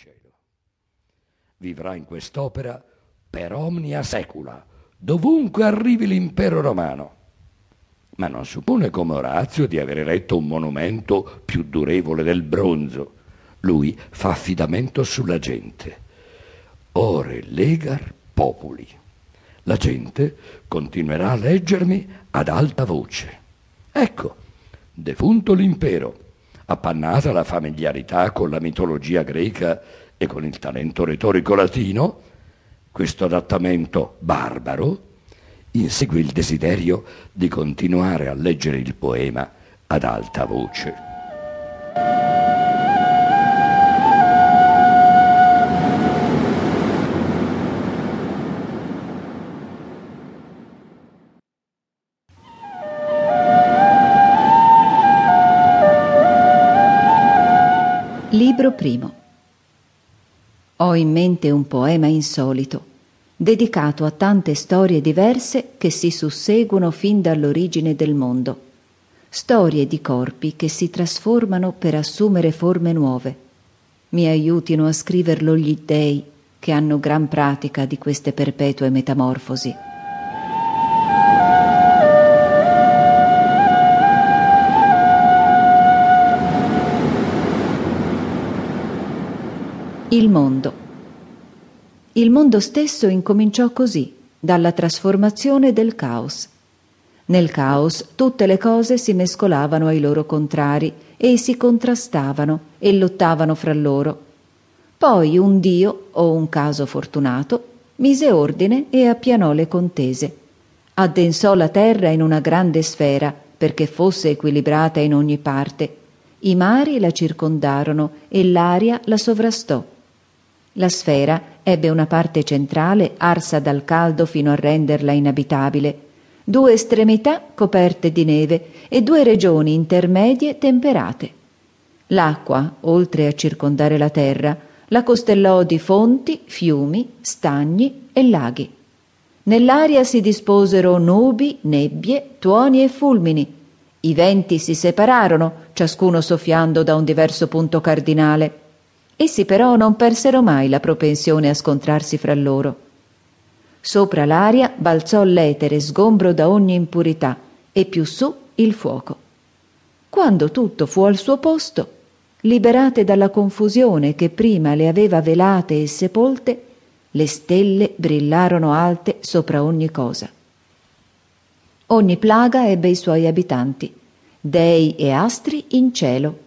cielo. Vivrà in quest'opera per omnia secula, dovunque arrivi l'impero romano. Ma non suppone come Orazio di aver eretto un monumento più durevole del bronzo. Lui fa affidamento sulla gente. Ore legar populi. La gente continuerà a leggermi ad alta voce. Ecco, defunto l'impero, appannata la familiarità con la mitologia greca e con il talento retorico latino, questo adattamento barbaro insegue il desiderio di continuare a leggere il poema ad alta voce. Libro primo. Ho in mente un poema insolito, dedicato a tante storie diverse che si susseguono fin dall'origine del mondo. Storie di corpi che si trasformano per assumere forme nuove. Mi aiutino a scriverlo gli dei, che hanno gran pratica di queste perpetue metamorfosi. Il mondo. Il mondo stesso incominciò così, dalla trasformazione del caos. Nel caos tutte le cose si mescolavano ai loro contrari e si contrastavano e lottavano fra loro. Poi un dio, o un caso fortunato, mise ordine e appianò le contese. Addensò la terra in una grande sfera perché fosse equilibrata in ogni parte. I mari la circondarono e l'aria la sovrastò. La sfera ebbe una parte centrale arsa dal caldo fino a renderla inabitabile, due estremità coperte di neve e due regioni intermedie temperate. L'acqua, oltre a circondare la terra, la costellò di fonti, fiumi, stagni e laghi. Nell'aria si disposero nubi, nebbie, tuoni e fulmini. I venti si separarono, ciascuno soffiando da un diverso punto cardinale. Essi però non persero mai la propensione a scontrarsi fra loro. Sopra l'aria balzò l'etere sgombro da ogni impurità e più su il fuoco. Quando tutto fu al suo posto, liberate dalla confusione che prima le aveva velate e sepolte, le stelle brillarono alte sopra ogni cosa. Ogni plaga ebbe i suoi abitanti, dei e astri in cielo,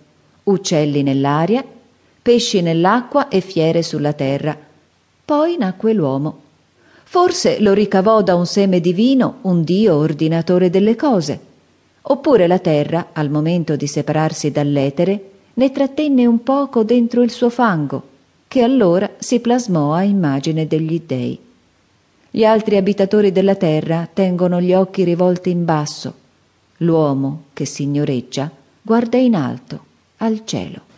uccelli nell'aria pesci nell'acqua e fiere sulla terra. Poi nacque l'uomo. Forse lo ricavò da un seme divino un Dio ordinatore delle cose. Oppure la terra, al momento di separarsi dall'etere, ne trattenne un poco dentro il suo fango, che allora si plasmò a immagine degli dei. Gli altri abitatori della terra tengono gli occhi rivolti in basso. L'uomo, che signoreggia, guarda in alto, al cielo.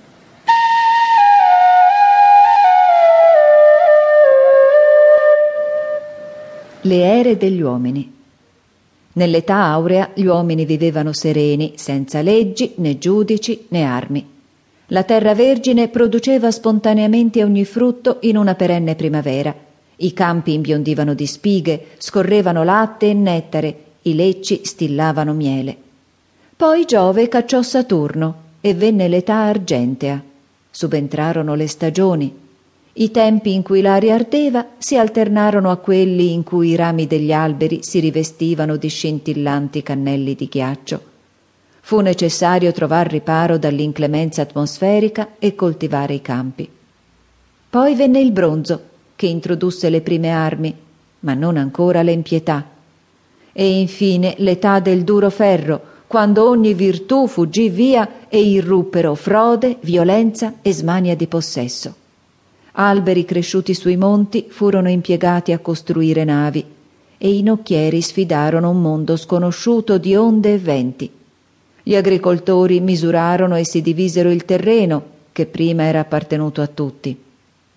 Le ere degli uomini. Nell'età aurea gli uomini vivevano sereni, senza leggi, né giudici, né armi. La terra vergine produceva spontaneamente ogni frutto in una perenne primavera. I campi imbiondivano di spighe, scorrevano latte e nettare, i lecci stillavano miele. Poi Giove cacciò Saturno e venne l'età argentea. Subentrarono le stagioni, i tempi in cui l'aria ardeva si alternarono a quelli in cui i rami degli alberi si rivestivano di scintillanti cannelli di ghiaccio. Fu necessario trovar riparo dall'inclemenza atmosferica e coltivare i campi. Poi venne il bronzo, che introdusse le prime armi, ma non ancora l'empietà. E infine l'età del duro ferro, quando ogni virtù fuggì via e irruppero frode, violenza e smania di possesso. Alberi cresciuti sui monti furono impiegati a costruire navi e i nocchieri sfidarono un mondo sconosciuto di onde e venti. Gli agricoltori misurarono e si divisero il terreno che prima era appartenuto a tutti.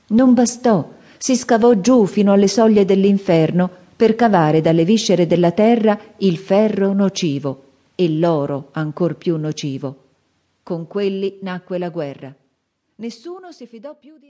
Non bastò, si scavò giù fino alle soglie dell'inferno per cavare dalle viscere della terra il ferro nocivo e l'oro ancor più nocivo. Con quelli nacque la guerra. Nessuno si fidò più di